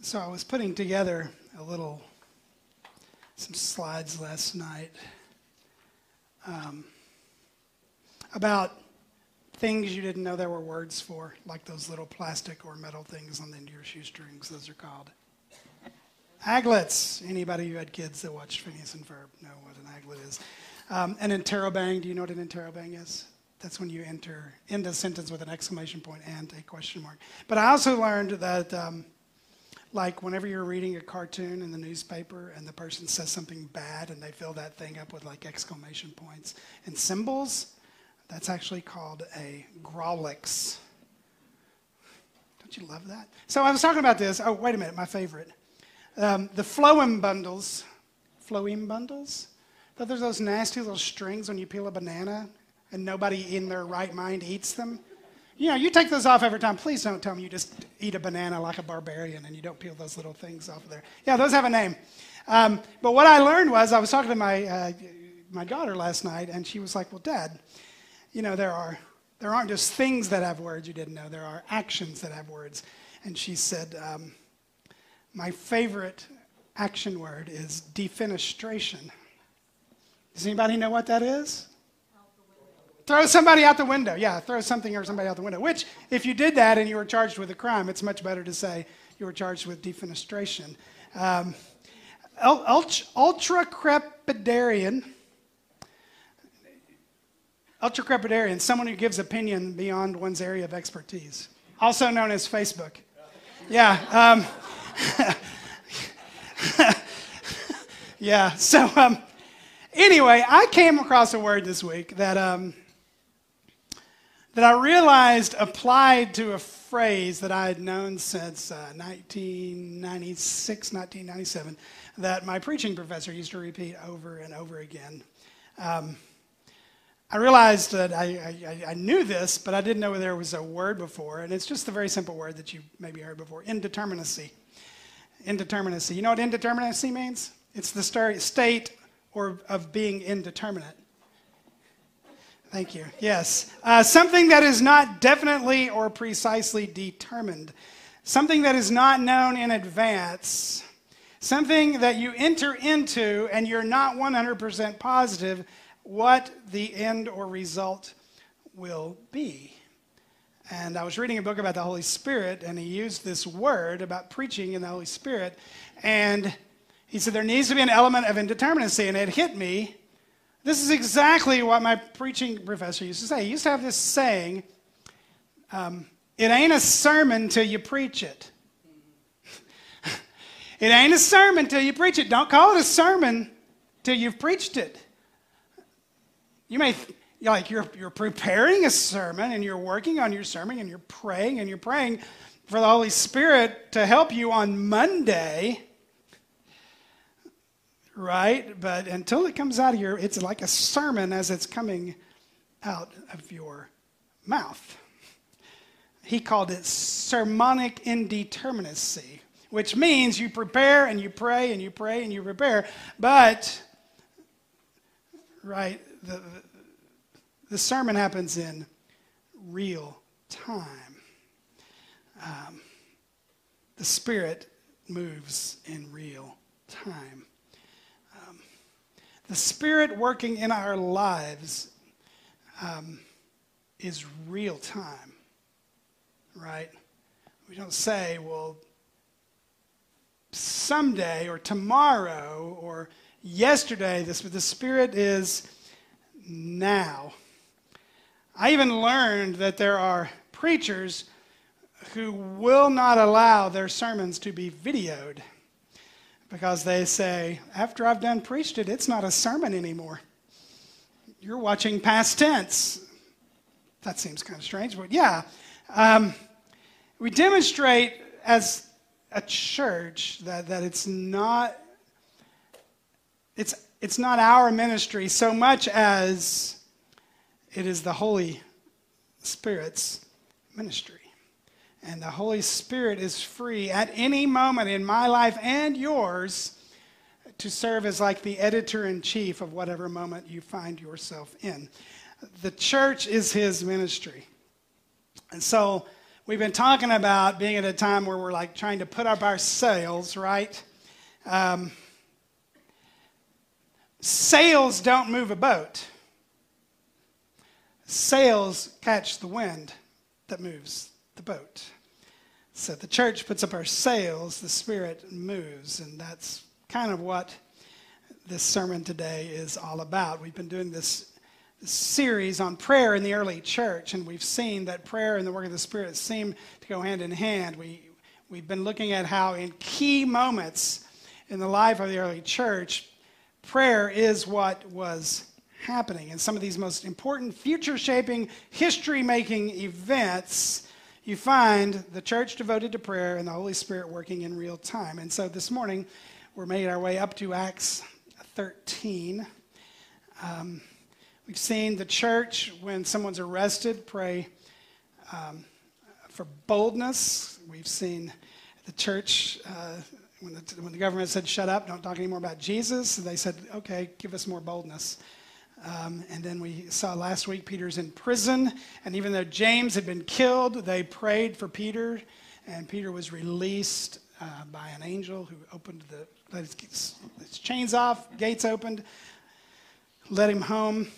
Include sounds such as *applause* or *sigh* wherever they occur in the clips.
So I was putting together a little, some slides last night um, about things you didn't know there were words for, like those little plastic or metal things on the end of your shoestrings. Those are called aglets. Anybody who had kids that watched Phineas and Ferb know what an aglet is. Um, an interrobang, do you know what an interrobang is? That's when you enter end a sentence with an exclamation point and a question mark. But I also learned that, um, like, whenever you're reading a cartoon in the newspaper and the person says something bad and they fill that thing up with like exclamation points and symbols, that's actually called a grawlix. Don't you love that? So I was talking about this. Oh, wait a minute, my favorite. Um, the phloem bundles. Phloem bundles? Thought there's those nasty little strings when you peel a banana and nobody in their right mind eats them. You know, you take those off every time. Please don't tell me you just eat a banana like a barbarian and you don't peel those little things off of there. Yeah, those have a name. Um, but what I learned was I was talking to my, uh, my daughter last night, and she was like, Well, Dad, you know, there, are, there aren't just things that have words you didn't know, there are actions that have words. And she said, um, My favorite action word is defenestration. Does anybody know what that is? Throw somebody out the window. Yeah, throw something or somebody out the window. Which, if you did that and you were charged with a crime, it's much better to say you were charged with defenestration. Um, ultra crepidarian. Ultra crepidarian, someone who gives opinion beyond one's area of expertise, also known as Facebook. Yeah. Um, *laughs* yeah. So, um, anyway, I came across a word this week that. Um, that I realized applied to a phrase that I had known since uh, 1996, 1997, that my preaching professor used to repeat over and over again. Um, I realized that I, I, I, knew this, but I didn't know there was a word before, and it's just a very simple word that you maybe heard before indeterminacy. Indeterminacy. You know what indeterminacy means? It's the state or of being indeterminate. Thank you. Yes. Uh, something that is not definitely or precisely determined. Something that is not known in advance. Something that you enter into and you're not 100% positive what the end or result will be. And I was reading a book about the Holy Spirit, and he used this word about preaching in the Holy Spirit. And he said there needs to be an element of indeterminacy. And it hit me this is exactly what my preaching professor used to say. He used to have this saying um, it ain't a sermon till you preach it. *laughs* it ain't a sermon till you preach it. Don't call it a sermon till you've preached it. You may, like, you're, you're preparing a sermon and you're working on your sermon and you're praying and you're praying for the Holy Spirit to help you on Monday right? But until it comes out of your, it's like a sermon as it's coming out of your mouth. He called it sermonic indeterminacy, which means you prepare and you pray and you pray and you prepare, but, right, the, the sermon happens in real time. Um, the Spirit moves in real time the Spirit working in our lives um, is real time, right? We don't say, well, someday or tomorrow or yesterday, this, but the Spirit is now. I even learned that there are preachers who will not allow their sermons to be videoed because they say, after I've done preached it, it's not a sermon anymore. You're watching past tense. That seems kind of strange, but yeah. Um, we demonstrate as a church that, that it's not it's it's not our ministry so much as it is the Holy Spirit's ministry. And the Holy Spirit is free at any moment in my life and yours to serve as like the editor in chief of whatever moment you find yourself in. The church is his ministry. And so we've been talking about being at a time where we're like trying to put up our sails, right? Um, sails don't move a boat, sails catch the wind that moves the boat. So the church puts up our sails, the Spirit moves, and that's kind of what this sermon today is all about. We've been doing this, series on prayer in the early church, and we've seen that prayer and the work of the Spirit seem to go hand in hand. We, we've been looking at how, in key moments in the life of the early church, prayer is what was happening. And some of these most important future shaping, history making events you find the church devoted to prayer and the Holy Spirit working in real time. And so this morning, we're made our way up to Acts 13. Um, we've seen the church, when someone's arrested, pray um, for boldness. We've seen the church, uh, when, the, when the government said, shut up, don't talk anymore about Jesus, they said, okay, give us more boldness. Um, and then we saw last week Peter's in prison. And even though James had been killed, they prayed for Peter. And Peter was released uh, by an angel who opened the, let his, his chains off, gates opened, let him home,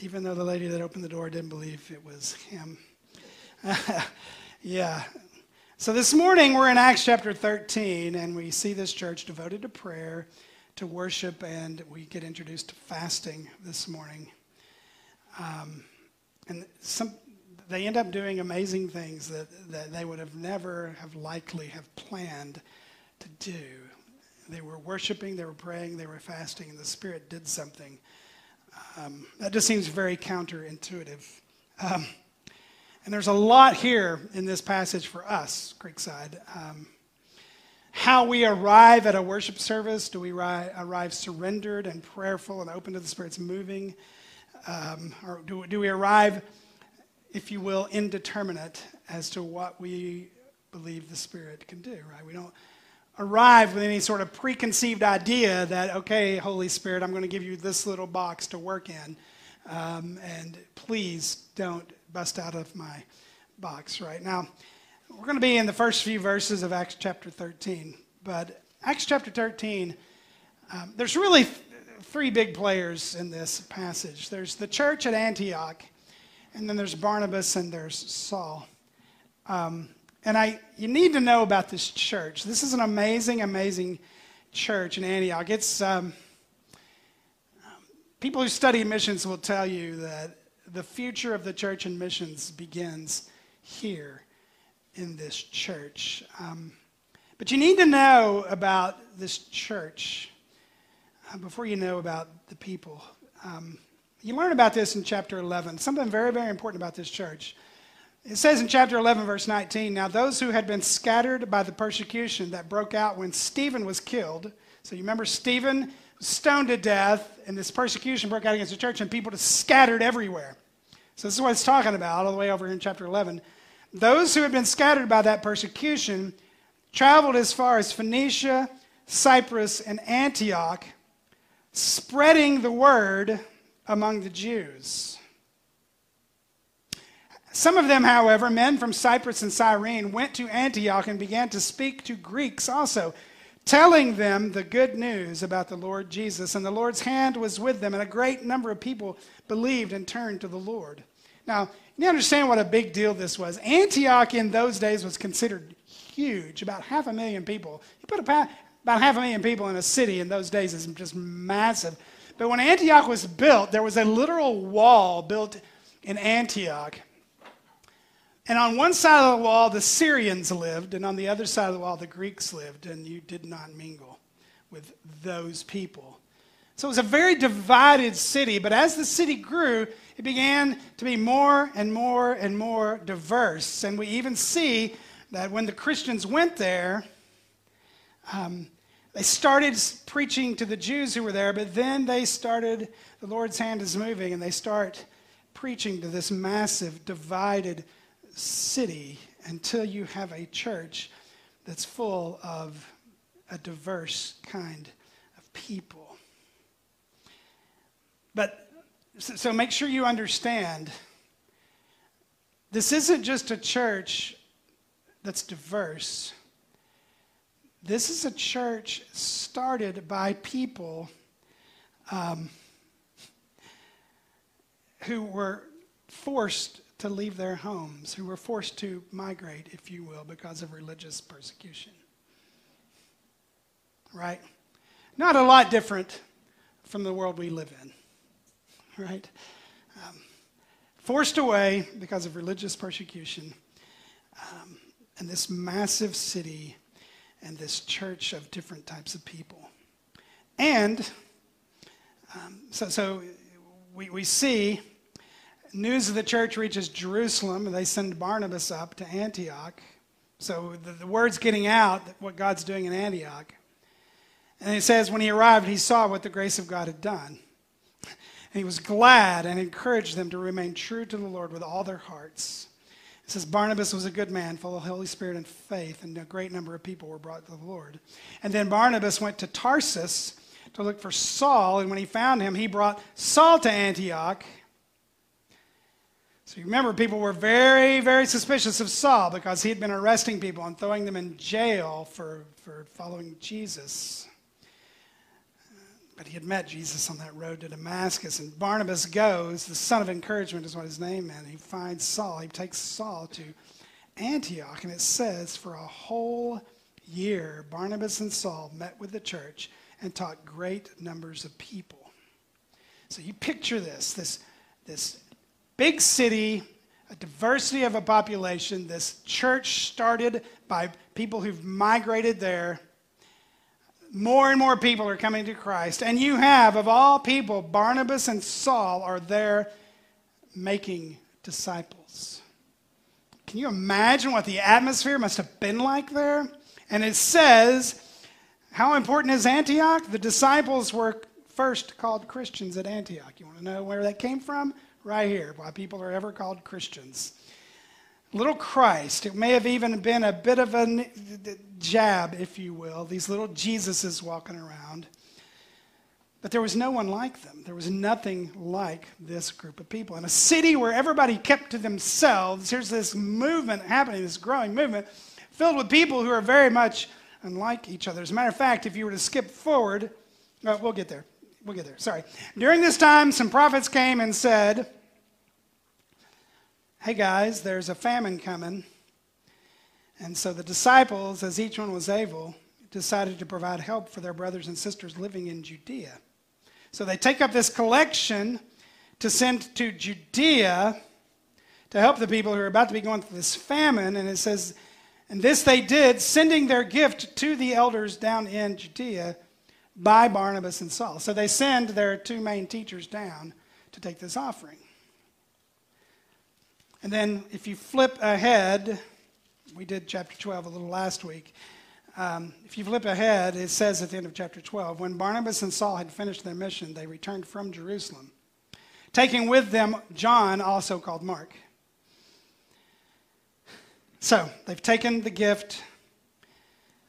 even though the lady that opened the door didn't believe it was him. *laughs* yeah. So this morning we're in Acts chapter 13, and we see this church devoted to prayer to worship, and we get introduced to fasting this morning. Um, and some, they end up doing amazing things that, that they would have never have likely have planned to do. They were worshiping, they were praying, they were fasting, and the Spirit did something. Um, that just seems very counterintuitive. Um, and there's a lot here in this passage for us, Creekside. Um, how we arrive at a worship service. Do we arrive surrendered and prayerful and open to the Spirit's moving? Um, or do, do we arrive, if you will, indeterminate as to what we believe the Spirit can do, right? We don't arrive with any sort of preconceived idea that, okay, Holy Spirit, I'm going to give you this little box to work in. Um, and please don't bust out of my box, right? Now, we're going to be in the first few verses of Acts chapter 13. But Acts chapter 13, um, there's really th- three big players in this passage there's the church at Antioch, and then there's Barnabas, and there's Saul. Um, and I, you need to know about this church. This is an amazing, amazing church in Antioch. It's um, people who study missions will tell you that the future of the church and missions begins here in this church. Um, but you need to know about this church uh, before you know about the people. Um, you learn about this in chapter 11, something very, very important about this church. It says in chapter 11, verse 19 Now, those who had been scattered by the persecution that broke out when Stephen was killed, so you remember Stephen stoned to death, and this persecution broke out against the church, and people just scattered everywhere. So, this is what it's talking about all the way over here in chapter 11. Those who had been scattered by that persecution traveled as far as Phoenicia, Cyprus, and Antioch, spreading the word among the Jews. Some of them, however, men from Cyprus and Cyrene, went to Antioch and began to speak to Greeks also, telling them the good news about the Lord Jesus. And the Lord's hand was with them, and a great number of people believed and turned to the Lord. Now, you understand what a big deal this was. Antioch in those days was considered huge, about half a million people. You put about half a million people in a city in those days is just massive. But when Antioch was built, there was a literal wall built in Antioch. And on one side of the wall, the Syrians lived, and on the other side of the wall, the Greeks lived, and you did not mingle with those people. So it was a very divided city, but as the city grew, it began to be more and more and more diverse. And we even see that when the Christians went there, um, they started preaching to the Jews who were there, but then they started, the Lord's hand is moving, and they start preaching to this massive, divided city until you have a church that's full of a diverse kind of people. But so make sure you understand this isn't just a church that's diverse. This is a church started by people um, who were forced to leave their homes, who were forced to migrate, if you will, because of religious persecution. Right? Not a lot different from the world we live in. Right? Um, forced away because of religious persecution. Um, and this massive city and this church of different types of people. And um, so, so we, we see news of the church reaches Jerusalem, and they send Barnabas up to Antioch. So the, the word's getting out what God's doing in Antioch. And it says, when he arrived, he saw what the grace of God had done. And he was glad and encouraged them to remain true to the Lord with all their hearts. It says, Barnabas was a good man, full of Holy Spirit and faith, and a great number of people were brought to the Lord. And then Barnabas went to Tarsus to look for Saul, and when he found him, he brought Saul to Antioch. So you remember, people were very, very suspicious of Saul because he had been arresting people and throwing them in jail for, for following Jesus. But he had met Jesus on that road to Damascus. And Barnabas goes, the son of encouragement is what his name meant. He finds Saul. He takes Saul to Antioch. And it says, for a whole year, Barnabas and Saul met with the church and taught great numbers of people. So you picture this, this, this big city, a diversity of a population, this church started by people who've migrated there more and more people are coming to Christ. And you have, of all people, Barnabas and Saul are there making disciples. Can you imagine what the atmosphere must have been like there? And it says, how important is Antioch? The disciples were first called Christians at Antioch. You want to know where that came from? Right here, why people are ever called Christians little Christ. It may have even been a bit of a jab, if you will, these little Jesuses walking around. But there was no one like them. There was nothing like this group of people. In a city where everybody kept to themselves, here's this movement happening, this growing movement, filled with people who are very much unlike each other. As a matter of fact, if you were to skip forward, well, we'll get there. We'll get there. Sorry. During this time, some prophets came and said, hey guys, there's a famine coming. And so the disciples, as each one was able, decided to provide help for their brothers and sisters living in Judea. So they take up this collection to send to Judea to help the people who are about to be going through this famine. And it says, and this they did, sending their gift to the elders down in Judea by Barnabas and Saul. So they send their two main teachers down to take this offering. And then if you flip ahead, we did chapter 12 a little last week. Um, if you flip ahead, it says at the end of chapter 12 when Barnabas and Saul had finished their mission, they returned from Jerusalem, taking with them John, also called Mark. So they've taken the gift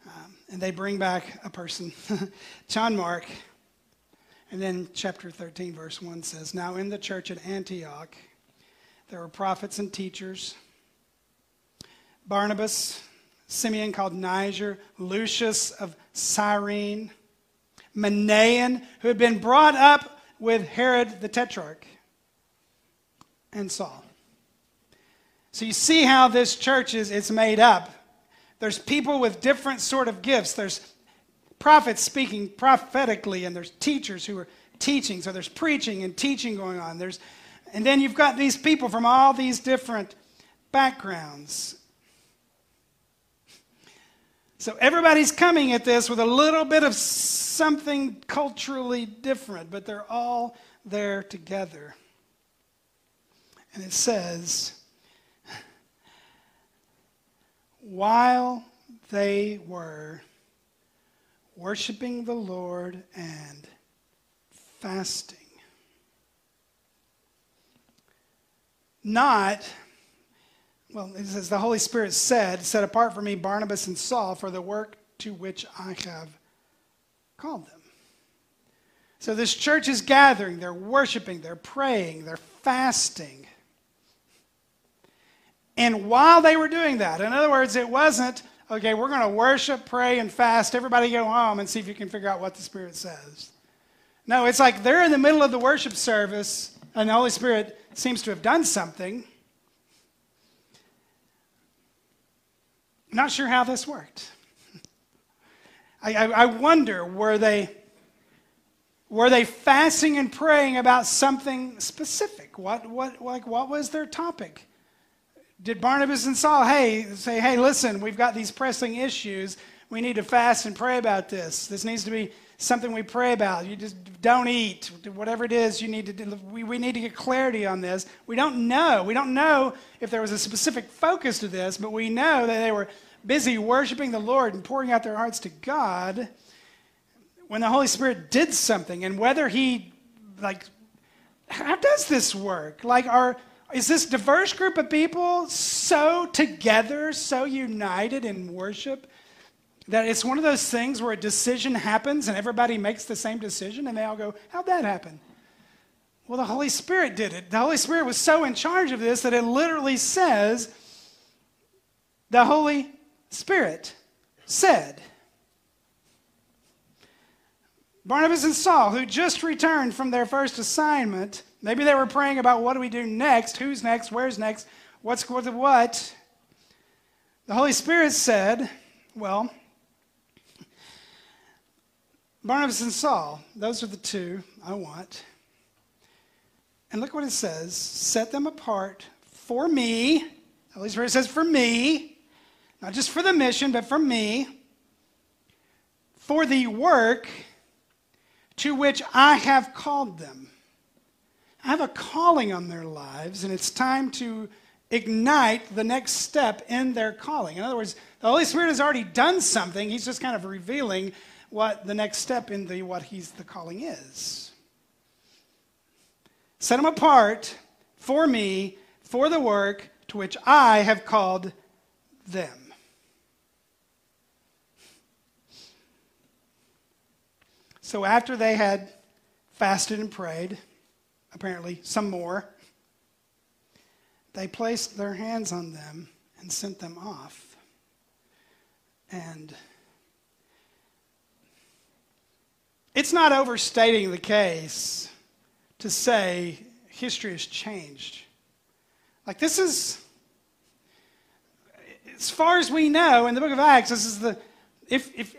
um, and they bring back a person, *laughs* John Mark. And then chapter 13, verse 1 says Now in the church at Antioch, there were prophets and teachers. Barnabas, Simeon called Niger, Lucius of Cyrene, Manaen, who had been brought up with Herod the Tetrarch, and Saul. So you see how this church is it's made up. There's people with different sort of gifts. There's prophets speaking prophetically, and there's teachers who are teaching. So there's preaching and teaching going on. There's and then you've got these people from all these different backgrounds. So everybody's coming at this with a little bit of something culturally different, but they're all there together. And it says, while they were worshiping the Lord and fasting, not, well, it says the Holy Spirit said, Set apart for me Barnabas and Saul for the work to which I have called them. So this church is gathering, they're worshiping, they're praying, they're fasting. And while they were doing that, in other words, it wasn't, okay, we're going to worship, pray, and fast. Everybody go home and see if you can figure out what the Spirit says. No, it's like they're in the middle of the worship service, and the Holy Spirit seems to have done something. Not sure how this worked. I, I, I wonder, were they were they fasting and praying about something specific? What, what, like, what was their topic? Did Barnabas and Saul, hey, say, hey, listen, we've got these pressing issues. We need to fast and pray about this. This needs to be something we pray about. You just don't eat. Whatever it is, you need to do, we, we need to get clarity on this. We don't know. We don't know if there was a specific focus to this, but we know that they were busy worshiping the Lord and pouring out their hearts to God when the Holy Spirit did something and whether he, like, how does this work? Like, are, is this diverse group of people so together, so united in worship that it's one of those things where a decision happens and everybody makes the same decision and they all go, How'd that happen? Well, the Holy Spirit did it. The Holy Spirit was so in charge of this that it literally says, The Holy Spirit said. Barnabas and Saul, who just returned from their first assignment, maybe they were praying about what do we do next, who's next, where's next, what's the what. The Holy Spirit said, well, Barnabas and Saul, those are the two I want. And look what it says set them apart for me. The Holy Spirit says, for me, not just for the mission, but for me, for the work to which I have called them. I have a calling on their lives, and it's time to ignite the next step in their calling. In other words, the Holy Spirit has already done something. He's just kind of revealing what the next step in the what he's the calling is. Set them apart for me for the work to which I have called them. So after they had fasted and prayed, apparently some more, they placed their hands on them and sent them off. And it's not overstating the case to say history has changed. Like, this is, as far as we know in the book of Acts, this is the, if, if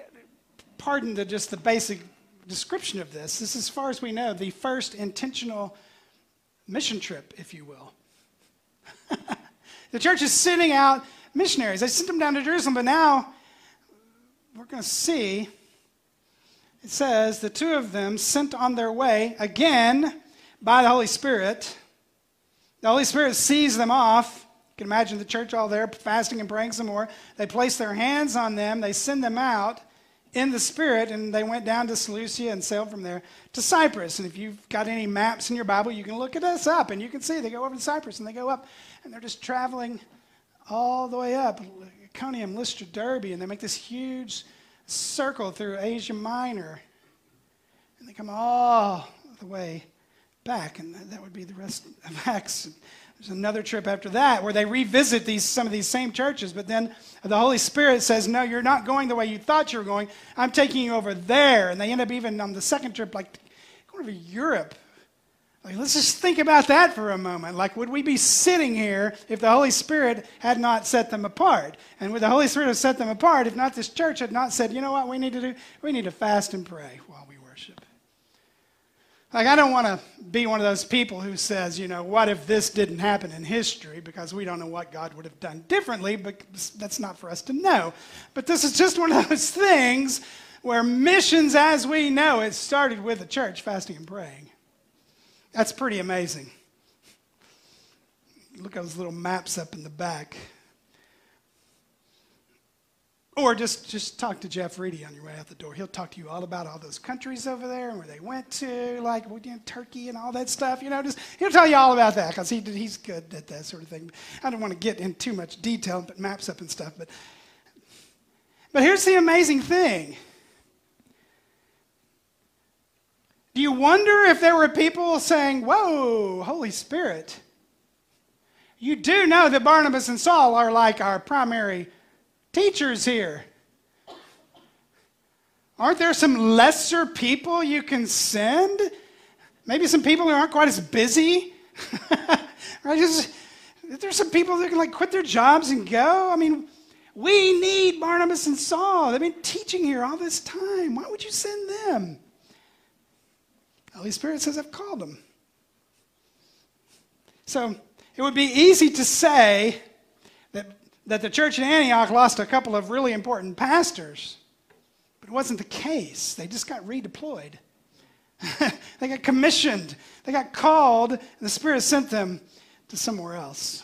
pardon the, just the basic description of this. This, is, as far as we know, the first intentional mission trip, if you will. *laughs* the church is sending out missionaries. They sent them down to Jerusalem, but now we're going to see. It says the two of them sent on their way again by the Holy Spirit. The Holy Spirit sees them off. You can imagine the church all there fasting and praying some more. They place their hands on them, they send them out in the Spirit, and they went down to Seleucia and sailed from there to Cyprus. And if you've got any maps in your Bible, you can look at us up, and you can see they go over to Cyprus, and they go up, and they're just traveling all the way up, Iconium, Lystra, Derbe, and they make this huge circle through Asia Minor, and they come all the way back, and that would be the rest of Acts. There's another trip after that where they revisit these, some of these same churches, but then the Holy Spirit says, No, you're not going the way you thought you were going. I'm taking you over there. And they end up even on the second trip, like going over Europe. Like, let's just think about that for a moment. Like, would we be sitting here if the Holy Spirit had not set them apart? And would the Holy Spirit have set them apart if not this church had not said, you know what we need to do? We need to fast and pray while we worship. Like, I don't want to be one of those people who says, you know, what if this didn't happen in history because we don't know what God would have done differently, but that's not for us to know. But this is just one of those *laughs* things where missions as we know it started with the church fasting and praying. That's pretty amazing. Look at those little maps up in the back. Or just, just talk to Jeff Reedy on your way out the door. He'll talk to you all about all those countries over there and where they went to, like you know, Turkey and all that stuff. You know, just he'll tell you all about that because he, he's good at that sort of thing. I don't want to get in too much detail put maps up and stuff, but but here's the amazing thing. Do you wonder if there were people saying, "Whoa, Holy Spirit, you do know that Barnabas and Saul are like our primary teachers here. Aren't there some lesser people you can send? Maybe some people who aren't quite as busy. *laughs* right? Just, there's some people that can like quit their jobs and go. I mean, we need Barnabas and Saul. They've been teaching here all this time. Why would you send them? Holy Spirit says, I've called them. So it would be easy to say that, that the church in Antioch lost a couple of really important pastors, but it wasn't the case. They just got redeployed. *laughs* they got commissioned, they got called, and the Spirit sent them to somewhere else.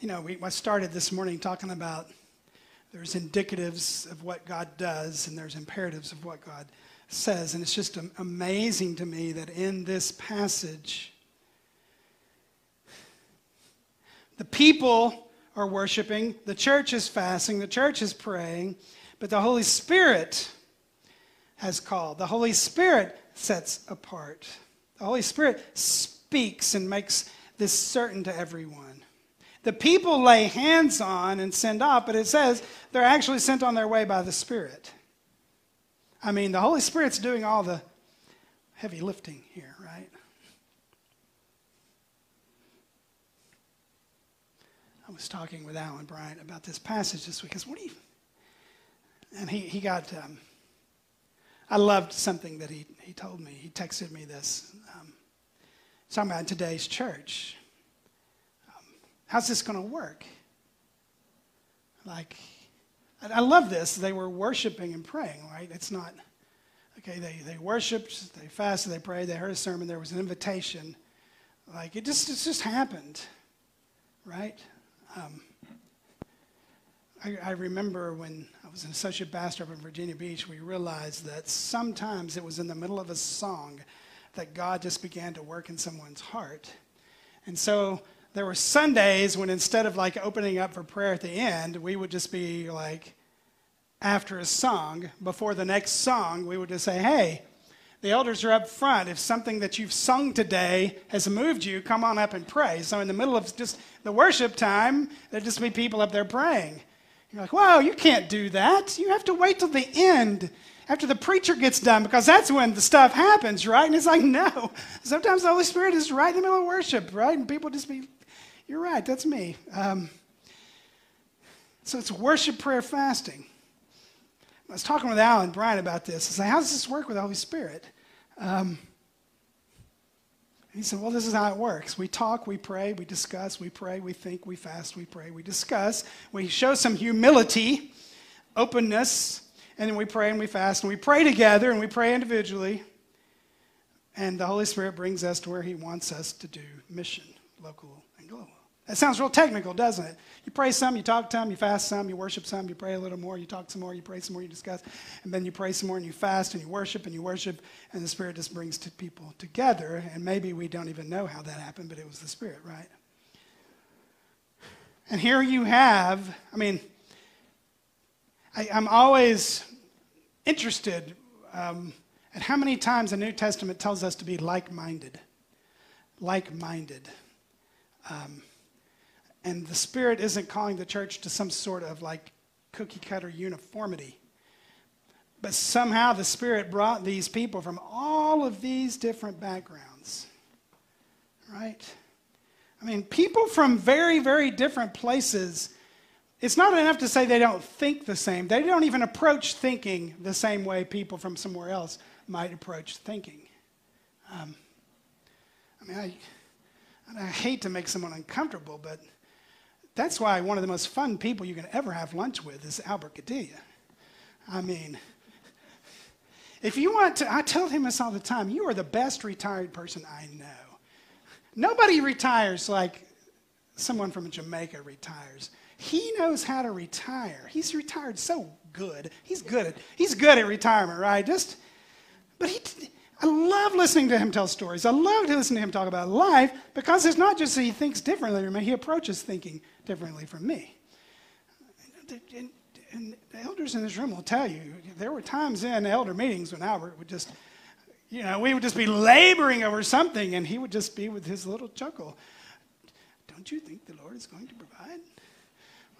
You know, we, I started this morning talking about there's indicatives of what God does and there's imperatives of what God says. And it's just amazing to me that in this passage, the people are worshiping, the church is fasting, the church is praying, but the Holy Spirit has called. The Holy Spirit sets apart. The Holy Spirit speaks and makes this certain to everyone. The people lay hands on and send off, but it says they're actually sent on their way by the Spirit. I mean, the Holy Spirit's doing all the heavy lifting here, right? I was talking with Alan Bryant about this passage this week. Because what do you? And he, he got. Um, I loved something that he, he told me. He texted me this. Um, talking about today's church. How's this going to work? Like, I, I love this. They were worshiping and praying, right? It's not, okay, they, they worshiped, they fasted, they prayed, they heard a sermon, there was an invitation. Like, it just, it just happened, right? Um, I, I, remember when I was an associate pastor up in Virginia Beach, we realized that sometimes it was in the middle of a song that God just began to work in someone's heart. And so there were Sundays when instead of like opening up for prayer at the end, we would just be like, after a song, before the next song, we would just say, hey, the elders are up front. If something that you've sung today has moved you, come on up and pray. So, in the middle of just the worship time, there'd just be people up there praying. You're like, wow, you can't do that. You have to wait till the end after the preacher gets done because that's when the stuff happens, right? And it's like, *laughs* no. Sometimes the Holy Spirit is right in the middle of worship, right? And people just be, you're right, that's me. Um, so it's worship, prayer, fasting. I was talking with Alan Bryant about this. I said, how does this work with the Holy Spirit? Um, he said, Well, this is how it works. We talk, we pray, we discuss, we pray, we think, we fast, we pray, we discuss. We show some humility, openness, and then we pray and we fast and we pray together and we pray individually. And the Holy Spirit brings us to where He wants us to do mission, local. That sounds real technical, doesn't it? You pray some, you talk some, you fast some, you worship some, you pray a little more, you talk some more, you pray some more, you discuss, and then you pray some more and you fast and you worship and you worship, and the Spirit just brings two people together. And maybe we don't even know how that happened, but it was the Spirit, right? And here you have, I mean, I, am always interested um, at how many times the New Testament tells us to be like minded. Like minded. Um, and the Spirit isn't calling the church to some sort of like cookie cutter uniformity. But somehow the Spirit brought these people from all of these different backgrounds. Right? I mean, people from very, very different places. It's not enough to say they don't think the same. They don't even approach thinking the same way people from somewhere else might approach thinking. Um, I mean, I, I hate to make someone uncomfortable, but that's why one of the most fun people you can ever have lunch with is Albert Gadilla. I mean, if you want to, I tell him this all the time you are the best retired person I know. Nobody retires like someone from Jamaica retires. He knows how to retire. He's retired so good. He's good at he's good at retirement, right? Just but he I love listening to him tell stories. I love to listen to him talk about life because it's not just that he thinks differently from me, he approaches thinking differently from me. and the elders in this room will tell you, there were times in elder meetings when Albert would just, you know, we would just be laboring over something and he would just be with his little chuckle. Don't you think the Lord is going to provide?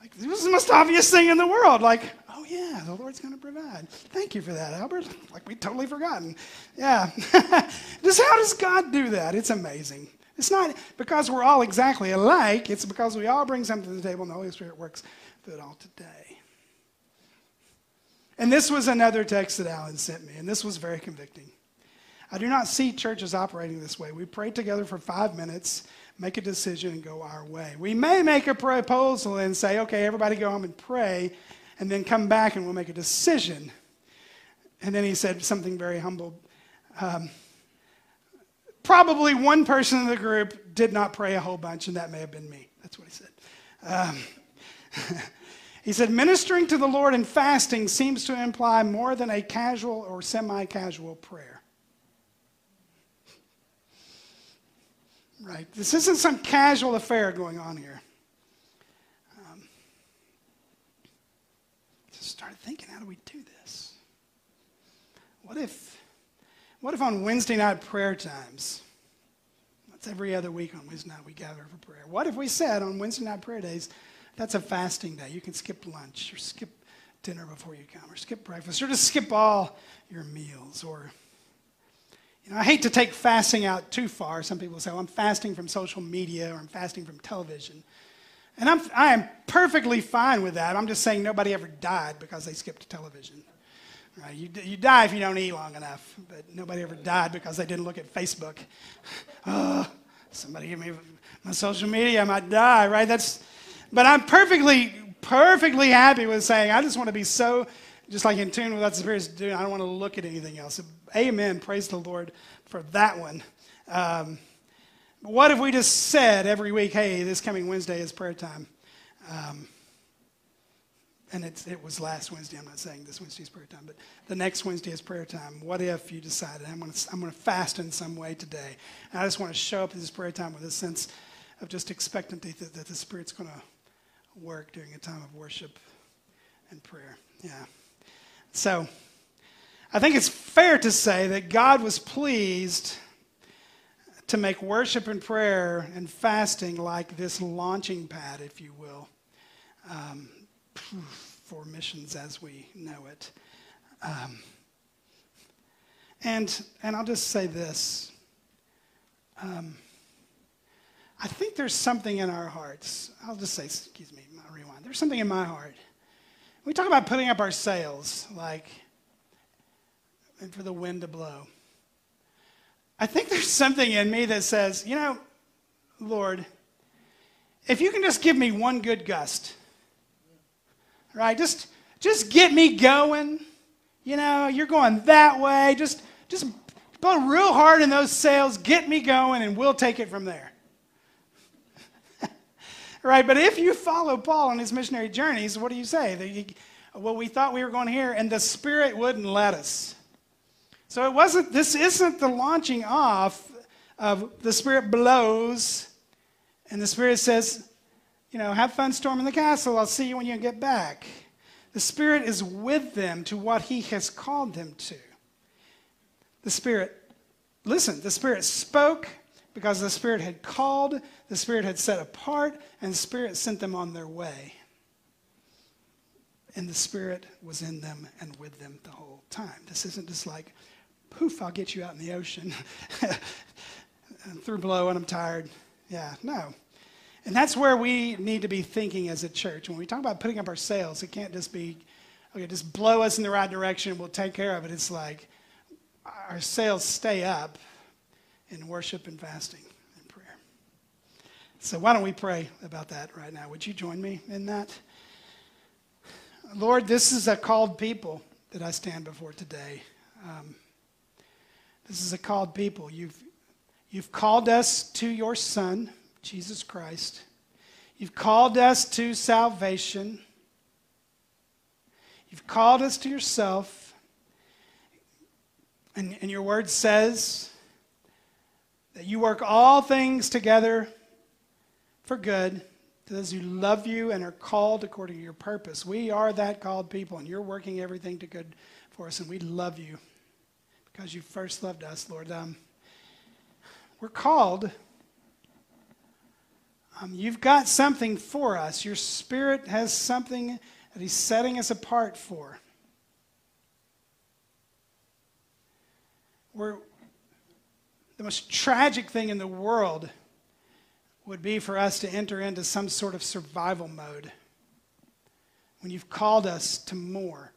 Like, this is the most obvious thing in the world. Like, oh, yeah, the Lord's going to provide. Thank you for that, Albert. *laughs* Like, we'd totally forgotten. Yeah. *laughs* just how does God do that? It's amazing. It's not because we're all exactly alike, it's because we all bring something to the table and the Holy Spirit works through it all today. And this was another text that Alan sent me, and this was very convicting. I do not see churches operating this way. We pray together for five minutes make a decision and go our way. We may make a proposal and say, okay, everybody go home and pray, and then come back and we'll make a decision. And then he said something very humble. Um, probably one person in the group did not pray a whole bunch, and that may have been me. That's what he said. Um, *laughs* he said, ministering to the Lord and fasting seems to imply more than a casual or semi casual prayer. Right? This isn't some casual affair going on here. Um, just started thinking, how do we do this? What if, what if on Wednesday night prayer times, that's every other week on Wednesday night we gather for prayer. What if we said on Wednesday night prayer days, that's a fasting day. You can skip lunch or skip dinner before you come or skip breakfast or just skip all your meals or you know, I hate to take fasting out too far. Some people say, well, I'm fasting from social media or I'm fasting from television. And I'm, I am perfectly fine with that. I'm just saying nobody ever died because they skipped television. Right? You, you die if you don't eat long enough, but nobody ever died because they didn't look at Facebook. *laughs* oh, somebody give me my social media, I might die, right? That's, but I'm perfectly, perfectly happy with saying I just want to be so, just like in tune with what the Spirit's doing. I don't want to look at anything else. Amen. Praise the Lord for that one. Um, what if we just said every week, hey, this coming Wednesday is prayer time? Um, and it was last Wednesday. I'm not saying this Wednesday is prayer time, but the next Wednesday is prayer time. What if you decided I'm going to I'm going to fast in some way today? And I just want to show up at this prayer time with a sense of just expectancy that, that the Spirit's going to work during a time of worship and prayer. Yeah. So. I think it's fair to say that God was pleased to make worship and prayer and fasting like this launching pad, if you will, um, for missions as we know it. Um, and, and I'll just say this. Um, I think there's something in our hearts. I'll just say, excuse me, rewind. There's something in my heart. We talk about putting up our sails, like, and for the wind to blow. I think there's something in me that says, you know, Lord, if you can just give me one good gust, right? Just, just get me going. You know, you're going that way. Just, just blow real hard in those sails, get me going, and we'll take it from there. Right? But if you follow Paul on his missionary journeys, what do you say? well, we thought we were going here, and the Spirit wouldn't let us. So it wasn't, this isn't the launching off of the Spirit blows and the Spirit says, you know, have fun storming the castle. I'll see you when you get back. The Spirit is with them to what He has called them to. The Spirit, listen, the Spirit spoke because the Spirit had called, the Spirit had set apart, and the Spirit sent them on their way. And the Spirit was in them and with them the whole time. This isn't just like, poof, I'll get you out in the ocean. *laughs* through blow and I'm tired. Yeah, no. And that's where we need to be thinking as a church. When we talk about putting up our sails, it can't just be, okay, just blow us in the right direction, we'll take care of it. It's like our sails stay up in worship and fasting and prayer. So why don't we pray about that right now? Would you join me in that? Lord, this is a called people that I stand before today. Um, this is a called people. You've, you've called us to your Son, Jesus Christ. You've called us to salvation. You've called us to yourself. And, and your word says that you work all things together for good to those who love you and are called according to your purpose. We are that called people, and you're working everything to good for us, and we love you because you first loved us, Lord. Um, we're called. Um, you've got something for us. Your Spirit has something that He's setting us apart for. We're, the most tragic thing in the world would be for us to enter into some sort of survival mode when you've called us to more.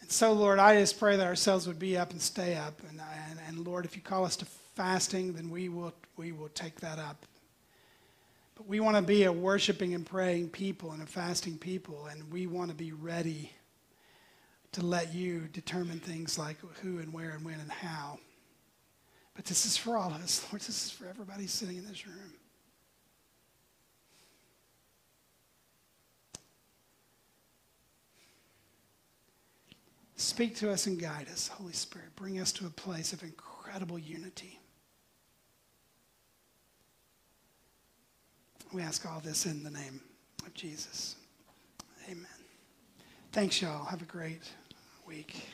And so, Lord, I just pray that ourselves would be up and stay up. And, and, and Lord, if you call us to fasting, then we will, we will take that up. But we want to be a worshiping and praying people and a fasting people, and we want to be ready to let you determine things like who and where and when and how. But this is for all of us, Lord. This is for everybody sitting in this room. Speak to us and guide us, Holy Spirit. Bring us to a place of incredible unity. We ask all this in the name of Jesus. Amen. Thanks, y'all. Have a great week.